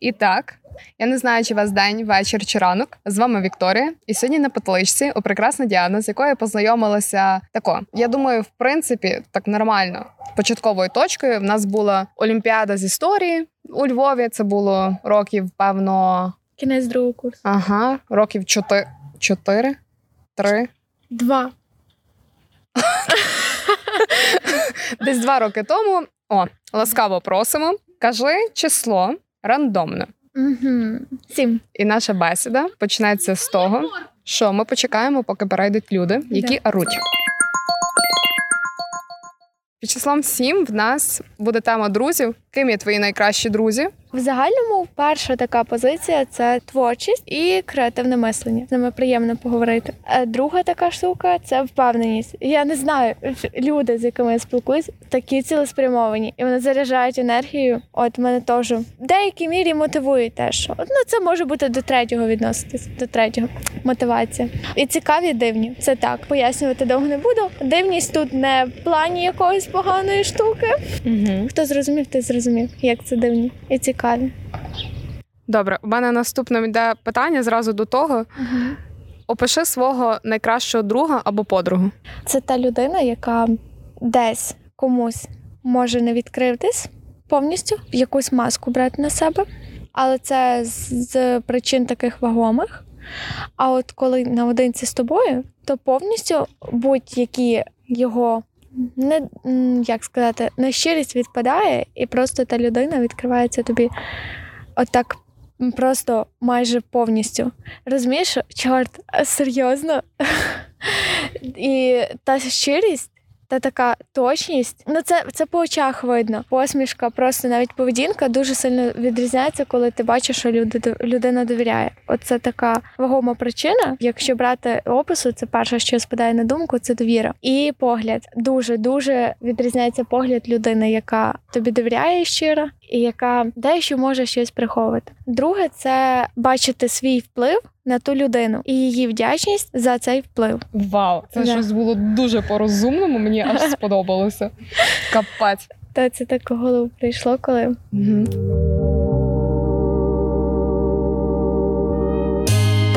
І так, я не знаю, чи вас день, вечір чи ранок. З вами Вікторія. І сьогодні на потоличці у прекрасна Діана, з якою я познайомилася тако. Я думаю, в принципі, так нормально. Початковою точкою в нас була Олімпіада з історії у Львові. Це було років, певно, Кінець другого курсу. ага, років чотири, чотири, три. Два. Десь два роки тому. О, ласкаво просимо. Кажи число рандомне. Угу. Сім. І наша бесіда почнеться з того, що ми почекаємо, поки перейдуть люди, які оруть. Під числом 7 в нас буде тема друзів. Ким є твої найкращі друзі? В загальному перша така позиція це творчість і креативне мислення. З ними приємно поговорити. Е, Друга така штука це впевненість. Я не знаю, люди, з якими я спілкуюсь, такі цілеспрямовані, і вони заряджають енергію. От мене теж в деякій мірі мотивують теж. От, ну це може бути до третього відноситись, до третього мотивація. І цікаві, дивні. Це так. Пояснювати довго не буду. Дивність тут не в плані якоїсь поганої штуки. Угу. Хто зрозумів, той зрозумів, як це дивні і цікаві. Добре, у мене наступне йде питання зразу до того. Опиши свого найкращого друга або подругу. Це та людина, яка десь комусь може не відкритись повністю, якусь маску брати на себе, але це з, з причин таких вагомих. А от коли наодинці з тобою, то повністю будь-які його не як сказати, нещирість відпадає, і просто та людина відкривається тобі отак. Просто майже повністю. Розумієш, чорт, серйозно? І та щирість, та така точність. Ну, це, це по очах видно. Посмішка, просто навіть поведінка дуже сильно відрізняється, коли ти бачиш, що люди, людина довіряє. Оце така вагома причина. Якщо брати опису, це перше, що спадає на думку, це довіра. І погляд. Дуже дуже відрізняється погляд людини, яка тобі довіряє щиро, і яка дещо може щось приховувати. Друге, це бачити свій вплив на ту людину і її вдячність за цей вплив. Вау, це Да. щось було дуже по-розумному, мені аж сподобалося. Капець. Та це так в голову прийшло, коли Угу.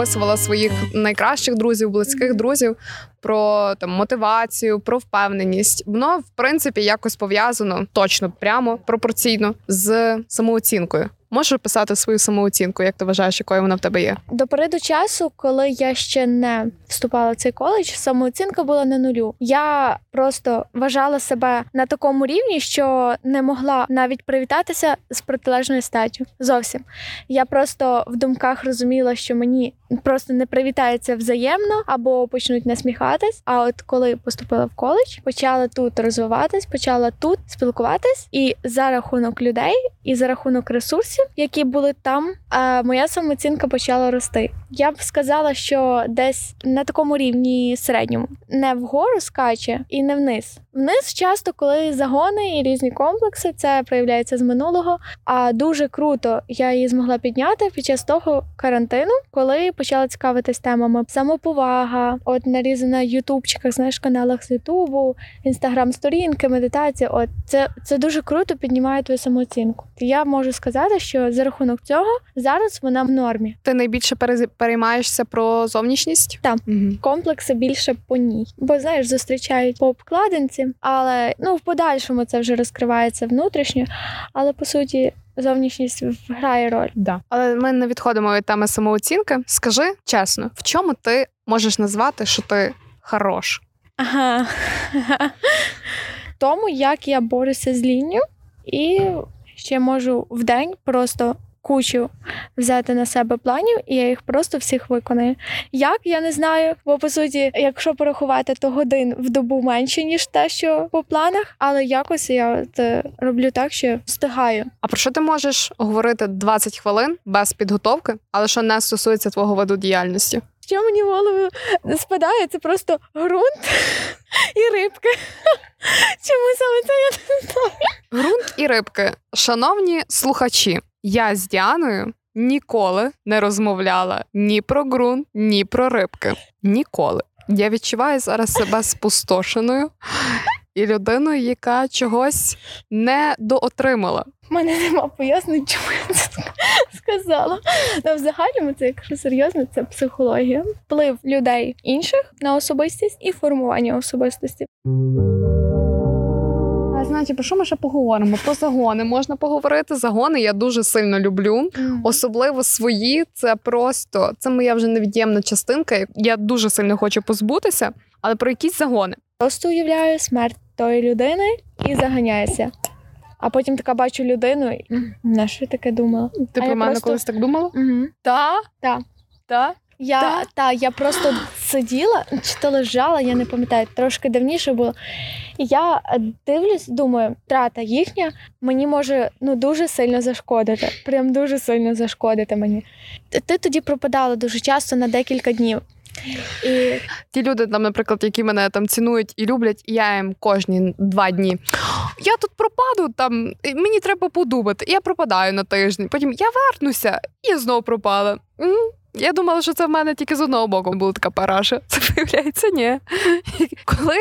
Описувала своїх найкращих друзів, близьких друзів про там мотивацію, про впевненість. Воно в принципі якось пов'язано точно, прямо пропорційно з самооцінкою. Можеш писати свою самооцінку, як ти вважаєш, якою вона в тебе є? до періоду часу, коли я ще не вступала в цей коледж, самооцінка була на нулю. Я просто вважала себе на такому рівні, що не могла навіть привітатися з протилежною статтю. Зовсім я просто в думках розуміла, що мені просто не привітається взаємно або почнуть насміхатись. А от коли поступила в коледж, почала тут розвиватись, почала тут спілкуватись, і за рахунок людей, і за рахунок ресурсів, які були там, а моя самооцінка почала рости. Я б сказала, що десь на такому рівні середньому, не вгору скаче і не вниз. Вниз часто, коли загони і різні комплекси, це проявляється з минулого. А дуже круто я її змогла підняти під час того карантину, коли почала цікавитись темами самоповага, от нарізана ютубчиках, знаєш, каналах з Ютубу, інстаграм-сторінки, медитація. От це, це дуже круто піднімає твою самооцінку. Я можу сказати, що за рахунок цього зараз вона в нормі. Ти найбільше переймаєшся про зовнішність? Так. Угу. комплекси більше по ній. Бо знаєш, зустрічають по обкладинці, але ну в подальшому це вже розкривається внутрішньо. Але по суті, зовнішність грає роль. Да. Але ми не відходимо від теми самооцінки. Скажи чесно, в чому ти можеш назвати, що ти хорош? Ага. Тому як я борюся з лінню, і ще можу в день просто кучу взяти на себе планів, і я їх просто всіх виконую. Як я не знаю, бо по суті, якщо порахувати, то годин в добу менше, ніж те, що по планах, але якось я от, е, роблю так, що встигаю. А про що ти можеш говорити 20 хвилин без підготовки, але що не стосується твого виду діяльності? Що мені в голову спадає, це просто ґрунт і рибки. Чому саме це я не знаю? Грунт і рибки. Шановні слухачі, я з Діаною ніколи не розмовляла ні про ґрунт, ні про рибки. Ніколи. Я відчуваю зараз себе спустошеною. і людиною, яка чогось не доотримала. У мене нема пояснень, чому я це сказала. Ну, взагалі, це, якщо серйозно, це психологія, вплив людей інших на особистість і формування особистості. А знаєте, про що ми ще поговоримо? Про загони можна поговорити. Загони я дуже сильно люблю. Особливо свої, це просто це моя вже невід'ємна частинка. Я дуже сильно хочу позбутися, але про якісь загони. Просто уявляю смерть тої людини і заганяюся. А потім така бачу людину, і на що я таке думала? Ти А про мене просто- колись так думала? Угу. Та? Та. Та? Я Та? та я просто сиділа чи то лежала, я не пам'ятаю, трошки давніше було. І я е, дивлюсь, думаю, втрата їхня мені може ну дуже сильно зашкодити. Прям дуже сильно зашкодити мені. Ти- тоді пропадала дуже часто на декілька днів. І Ті люди, там, наприклад, які мене там цінують і люблять, і я їм кожні два дні. Я тут пропаду, там мені треба подумати. Я пропадаю на тиждень. Потім я вернуся, і я знову пропала. Я думала, що це в мене тільки з одного боку була така параша. Це виявляється, ні. Коли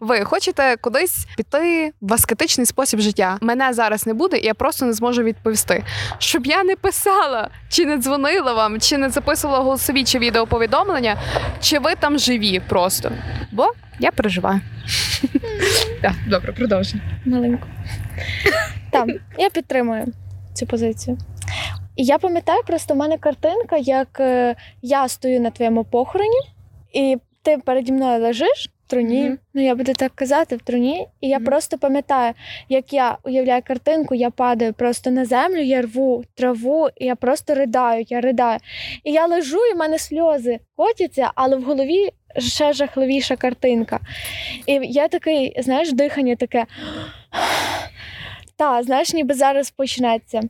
ви хочете кудись піти в аскетичний спосіб життя, мене зараз не буде, і я просто не зможу відповісти. Щоб я не писала, чи не дзвонила вам, чи не записувала голосові чи відеоповідомлення, чи ви там живі просто. Бо я переживаю. Так, добре, продовжуй. маленьку. Там, я підтримую цю позицію. І я пам'ятаю, просто в мене картинка, як е, я стою на твоєму похороні, і ти переді мною лежиш в труні. Мгм. Ну, я буду так казати, в труні. І я Мгм. просто пам'ятаю, як я уявляю картинку, я падаю просто на землю, я рву траву, і я просто ридаю, я ридаю. І я лежу, і в мене сльози котяться, але в голові ще жахливіша картинка. І я такий, знаєш, дихання таке. Та, знаєш, ніби зараз почнеться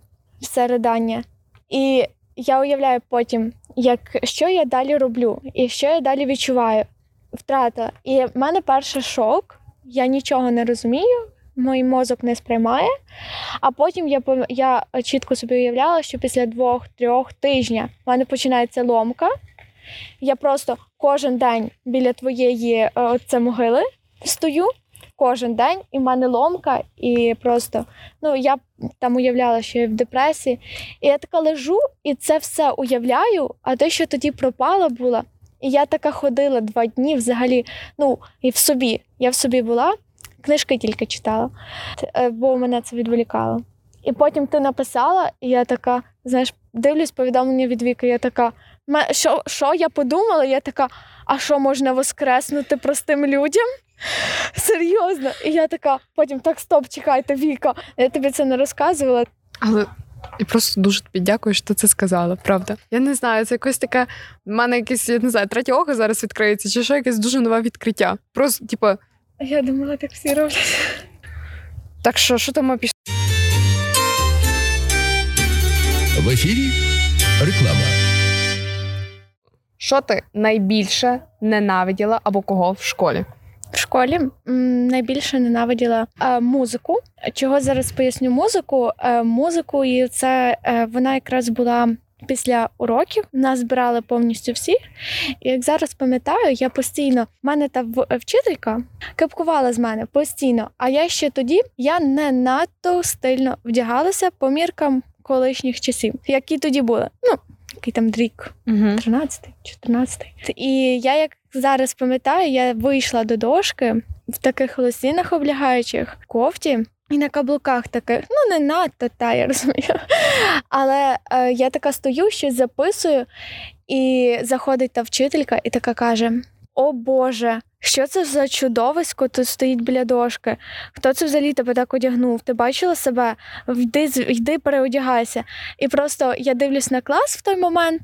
все ридання. І я уявляю потім, як, що я далі роблю, і що я далі відчуваю. Втрата. І в мене перший шок, я нічого не розумію, мій мозок не сприймає. А потім я, я чітко собі уявляла, що після двох-трьох тижнів в мене починається ломка. Я просто кожен день біля твоєї е, оце могили стою кожен день, і в мене ломка, і просто ну я там уявляла, що я в депресії. І я така лежу і це все уявляю. А те, що тоді пропала була, і я така ходила два дні взагалі. Ну і в собі. Я в собі була, книжки тільки читала, е, бо мене це відволікало. І потім ти написала, і я така, знаєш, дивлюсь повідомлення від Віки, я така. «Ме- Що, що я подумала? Я така, а що можна воскреснути простим людям? Серйозно. І я така, потім так, стоп, чекайте, Віка. Я тобі це не розказувала. Але я просто дуже тобі дякую, що ти це сказала, правда. Я не знаю, це якось таке. в мене якесь, я не знаю, третє око зараз відкриється, чи що якесь дуже нове відкриття. Просто, типу, Я думала, так всі роблять. так що, що там пішли? В ефірі реклама. Що ти найбільше ненавиділа або кого в школі? В школі найбільше ненавиділа е, музику. Чого зараз поясню музику? Е, музику, і це е, вона якраз була. Після уроків нас збирали повністю всі. І як зараз пам'ятаю, я постійно в мене та вчителька кепкувала з мене постійно. А я ще тоді я не надто стильно вдягалася по міркам колишніх часів, які тоді були. Ну, який там рік, Угу. 13 14 І я, як зараз пам'ятаю, я вийшла до дошки в таких лосінах облягаючих кофті. І на каблуках таких, ну не надто, та я розумію. Але е, я така стою, щось записую, і заходить та вчителька і така каже: О Боже, що це за чудовисько тут стоїть біля дошки? Хто це взагалі тебе так одягнув? Ти бачила себе? Йди, йди переодягайся. І просто я дивлюсь на клас в той момент,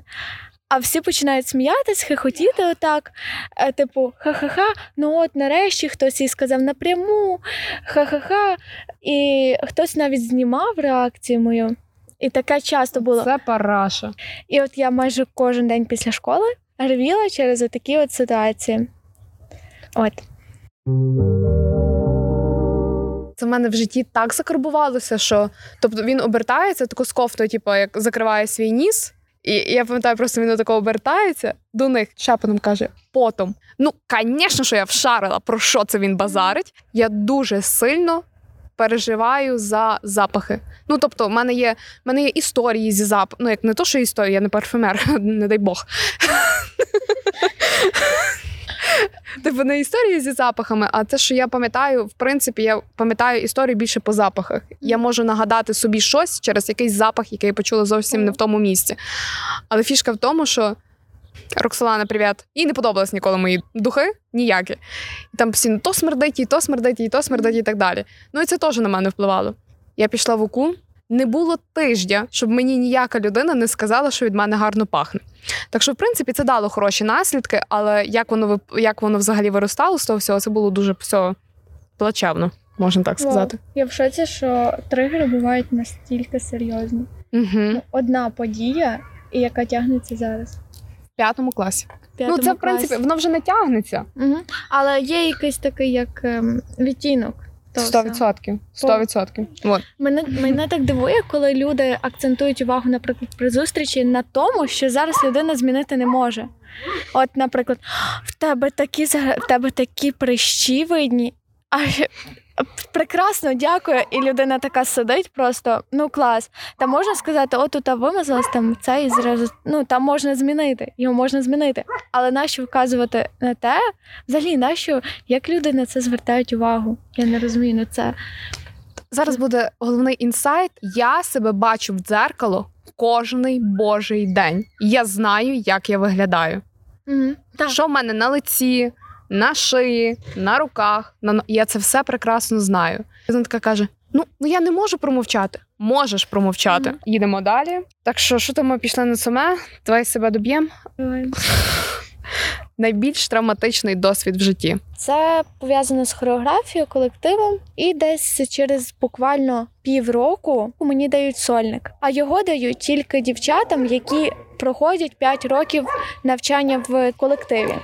а всі починають сміятись, хихотіти отак. Е, Типу, ха-ха-ха, ну от нарешті хтось їй сказав напряму, ха-ха-ха. І хтось навіть знімав реакцію мою. І таке часто було. Це параша. І от я майже кожен день після школи ревіла через такі от ситуації. От. Це в мене в житті так закарбувалося, що тобто він обертається тако кофтою, типу, як закриває свій ніс, І я пам'ятаю, просто він до такого обертається до них шепотом каже: потом. Ну, звісно, що я вшарила, про що це він базарить. Я дуже сильно переживаю за запахи. Ну, тобто, в мене є, в мене є історії зі запахом. Ну, як не то, що історії, я не парфюмер, не дай Бог. Типу не історії зі запахами, а те, що я пам'ятаю, в принципі, я пам'ятаю історію більше по запахах. Я можу нагадати собі щось через якийсь запах, який я почула зовсім не в тому місці. Але фішка в тому, що Роксолана, привіт. Їй не подобались ніколи мої духи, ніякі. І там постійно то смердить, і то смердить, і то смердить, і так далі. Ну і це теж на мене впливало. Я пішла в УКУ, не було тижня, щоб мені ніяка людина не сказала, що від мене гарно пахне. Так що, в принципі, це дало хороші наслідки, але як воно як воно взагалі виростало з того всього, це було дуже все плачевно, можна так сказати. Я в шоці, що тригери бувають настільки серйозні. Угу. Одна подія, і яка тягнеться зараз. В п'ятому класі. П'ятому ну, це, в принципі, класі. воно вже не тягнеться. Угу. Але є якийсь такий, як ем, відтінок. Сто відсотків. Сто відсотків. Мене, мене так дивує, коли люди акцентують увагу, наприклад, при зустрічі на тому, що зараз людина змінити не може. От, наприклад, в тебе такі в тебе такі прищі видні. А прекрасно, дякую. І людина така сидить, просто ну клас. Та можна сказати, от тут вимазалась там це і зразу. Ну там можна змінити, його можна змінити. Але нащо вказувати на те, взагалі, нащо, як люди на це звертають увагу? Я не розумію, ну це. Зараз буде головний інсайт. Я себе бачу в дзеркало кожний божий день. Я знаю, як я виглядаю. Угу. Так. Що в мене на лиці, на шиї, на руках. На... но- Я це все прекрасно знаю. Вона така каже: Ну, ну я не можу промовчати. Можеш промовчати. Мгм. Їдемо далі. Так що, що то ми пішли на саме? Давай себе доб'ємо. Найбільш травматичний досвід в житті. Це пов'язано з хореографією, колективом, і десь через буквально півроку мені дають сольник. А його дають тільки дівчатам, які проходять 5 років навчання в колективі.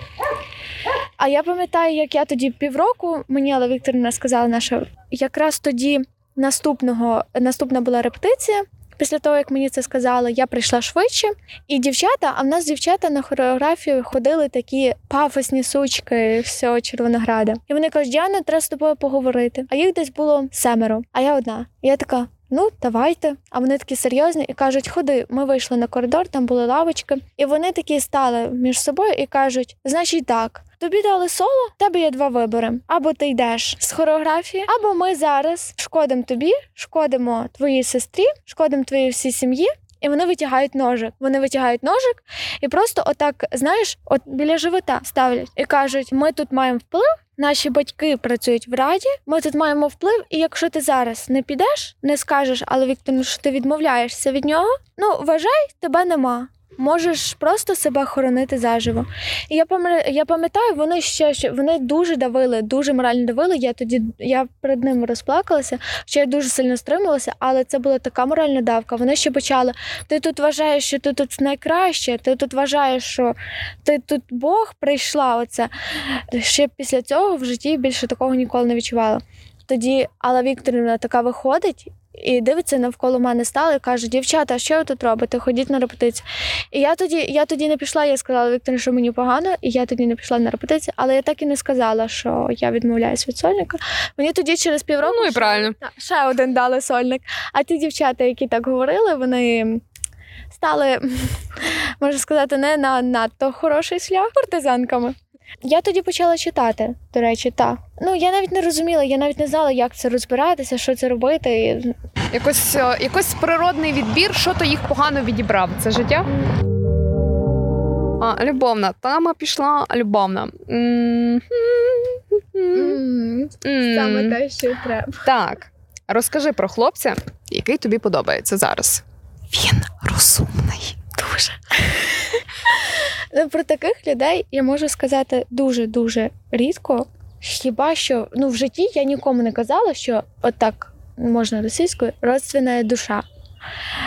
А я пам'ятаю, як я тоді півроку, мені Алла Вікторівна сказала, наша якраз тоді наступного наступна була репетиція. Після того, як мені це сказали, я прийшла швидше. І дівчата, а в нас дівчата на хореографію ходили такі пафосні сучки всього Червонограда. І вони кажуть, Діана, треба з тобою поговорити. А їх десь було семеро, а я одна. І я така. Ну, давайте. А вони такі серйозні і кажуть: ходи, ми вийшли на коридор, там були лавочки, і вони такі стали між собою і кажуть: значить, так, тобі дали соло, тебе є два вибори: або ти йдеш з хореографії, або ми зараз шкодимо тобі, шкодимо твоїй сестрі, шкодимо твоїй всій сім'ї. І вони витягають ножик. Вони витягають ножик і просто отак, знаєш, от біля живота ставлять і кажуть: ми тут маємо вплив. Наші батьки працюють в раді. Ми тут маємо вплив. І якщо ти зараз не підеш, не скажеш, але Віктор, що ти відмовляєшся від нього, ну вважай, тебе нема. Можеш просто себе хоронити заживо. І я я пам'ятаю, вони ще вони дуже давили, дуже морально давили. Я тоді я перед ним розплакалася, що я дуже сильно стрималася, але це була така моральна давка. Вони ще почали: ти тут вважаєш, що ти тут найкраще, ти тут вважаєш, що ти тут Бог прийшла. Оце ще після цього в житті більше такого ніколи не відчувала. Тоді Алла Вікторівна така виходить. І дивиться навколо мене стала і каже: дівчата, що ви тут робите? Ходіть на репетицію. І я тоді, я тоді не пішла, я сказала Вікторі, що мені погано, і я тоді не пішла на репетицію, але я так і не сказала, що я відмовляюсь від сольника. Мені тоді через півроку Ну і ще- правильно. та, ще один дали сольник. А ті дівчата, які так говорили, вони стали, можна сказати, не на надто хороший шлях партизанками. Я тоді почала читати, до речі, так. Ну я навіть не розуміла, я навіть не знала, як це розбиратися, що це робити. Якось, е, якось природний відбір, що то їх погано відібрав. Це життя? А, любовна. Тема пішла любовна. Саме те, що треба. Так. Розкажи про хлопця, який тобі подобається зараз. Він розумний. Дуже. Ну, Про таких людей я можу сказати дуже-дуже рідко. Хіба що ну, в житті я нікому не казала, що отак можна російською родственна душа.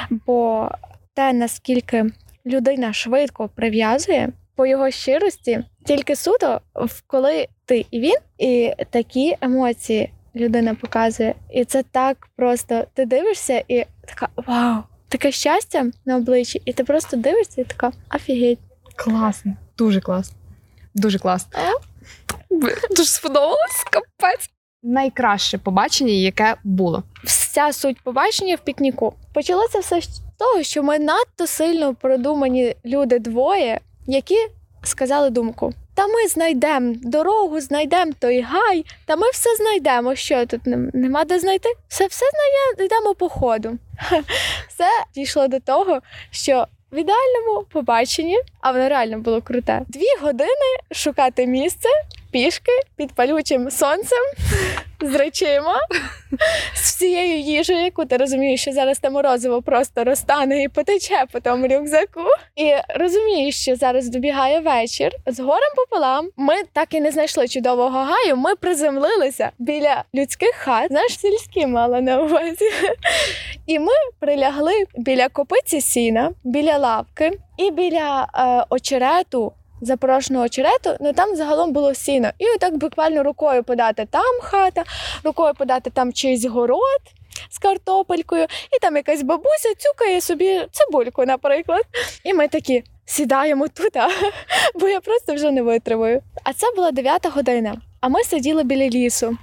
Бо те, наскільки людина швидко прив'язує по його щирості, тільки суто, коли ти і він, і такі емоції людина показує. І це так просто. Ти дивишся і така вау. таке щастя на обличчі, і ти просто дивишся і така офігеть. Класно, дуже класно. Дуже класно. Дуже сподобалось, капець. Найкраще побачення, яке було. Вся суть побачення в пікніку. Почалося все з того, що ми надто сильно продумані люди двоє, які сказали думку. Та ми знайдемо дорогу, знайдемо той гай, та ми все знайдемо. Що тут нема де знайти? Все, все знайдемо по ходу. Все дійшло до того, що в ідеальному побаченні, а воно реально було круте. Дві години шукати місце пішки під палючим сонцем з речима, з всією їжею, яку ти розумієш, що зараз те морозиво просто розтане і потече по тому рюкзаку. І розумієш, що зараз добігає вечір. З горем пополам ми так і не знайшли чудового гаю. Ми приземлилися біля людських хат, знаєш, сільські мала на увазі. І ми прилягли біля копиці сіна, біля лавки і біля е, очерету. Запорошеного очерету, ну там загалом було сіно. І отак буквально рукою подати там хата, рукою подати там чийсь город з картопелькою, і там якась бабуся цюкає собі цибульку, наприклад. І ми такі сідаємо тут, а, бо я просто вже не витримую. А це була дев'ята година. А ми сиділи біля лісу.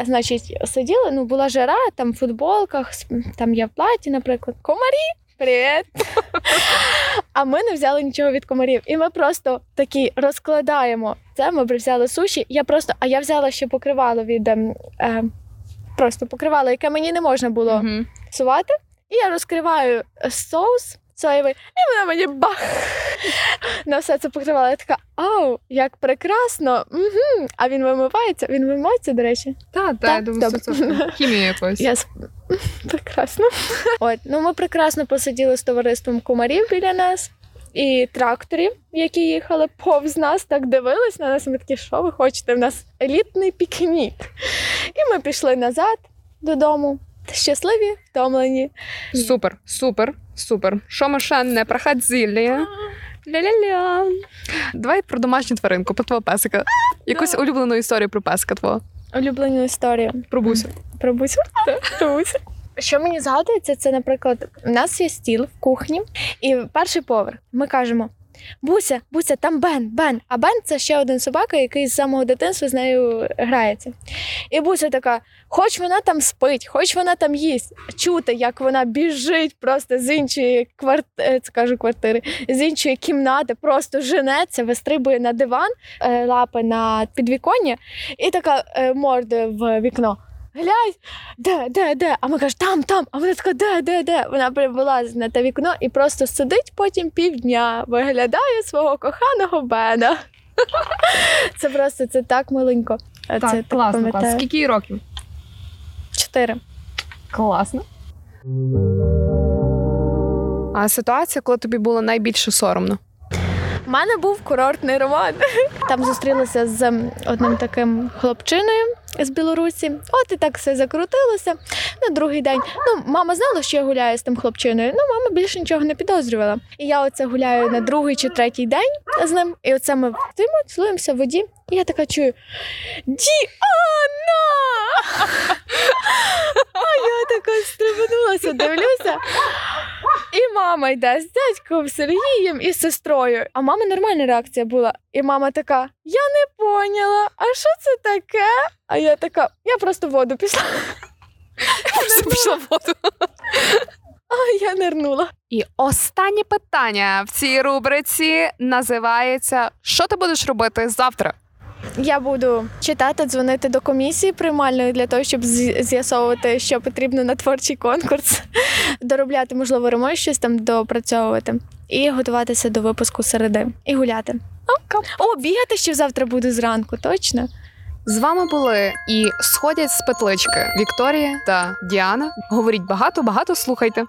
А, значить, сиділи, ну була жара, там в футболках, там я в платі, наприклад. Комарі, привіт! а ми не взяли нічого від комарів. І ми просто такі розкладаємо це. Ми взяли суші. Я просто, а я взяла ще покривало від ем, е, просто покривало, яке мені не можна було Мгм. сувати. І я розкриваю е, соус соєвий, і вона мені бах! На все це покривало. Я така, ау, як прекрасно! Угу. А він вимивається, він вимивається, до речі. Та, та, Так, я думаю, що це хімія якоюсь. Я прекрасно. От, ну ми прекрасно посиділи з товариством кумарів біля нас. І тракторів, які їхали повз нас, так дивились на нас. і Ми такі, що ви хочете? В нас елітний пікнік. І ми пішли назад додому. Щасливі, втомлені. Супер, супер, супер. Що ми ще не проходили? Ля-ля-ля. Давай про домашню тваринку, про твого песика. Якусь улюблену історію про песика твого. Улюблену історію. Про бусю. Про бусю? Про бусю. Що мені згадується, це, наприклад, у нас є стіл в кухні, і перший поверх. Ми кажемо: Буся, Буся, там Бен, Бен. А Бен це ще один собака, який з самого дитинства з нею грається. І Буся така: хоч вона там спить, хоч вона там їсть. Чути, як вона біжить просто з іншої квартири, кажу квартири, з іншої кімнати, просто женеться, вистрибує на диван, е, лапи на підвіконня, і така е, морда в вікно. Глянь, де, де, де? А ми кажемо, там, там. А вона така, де, де, де? Вона прям на те вікно і просто сидить потім півдня, виглядає свого коханого Бена. Це просто це так миленько. Це Так, класно, класно. Скільки їй років? Чотири. Класно. А ситуація, коли тобі було найбільше соромно? У мене був курортний роман. Там зустрілася з одним таким хлопчиною з Білорусі. От і так все закрутилося. На другий день. Ну, мама знала, що я гуляю з тим хлопчиною. Ну, мама більше нічого не підозрювала. І я оце гуляю на другий чи третій день з ним. І оце ми стоїмо, цілуємося в воді. І я така чую: Діана! А я така стрибнулася, дивлюся. І мама йде з дядьком Сергієм і сестрою. А мама нормальна реакція була. І мама така: Я не поняла, а що це таке? А я така, я просто в воду пішла. Просто пішла в воду. А я нирнула. І останнє питання в цій рубриці називається Що ти будеш робити завтра? Я буду читати, дзвонити до комісії приймальної для того, щоб з'ясовувати, що потрібно на творчий конкурс, доробляти, можливо, ремонт, щось там допрацьовувати, і готуватися до випуску середи і гуляти. О, бігати ще завтра буду зранку, точно. З вами були і сходять з петлички Вікторія та Діана. Говоріть багато, багато слухайте.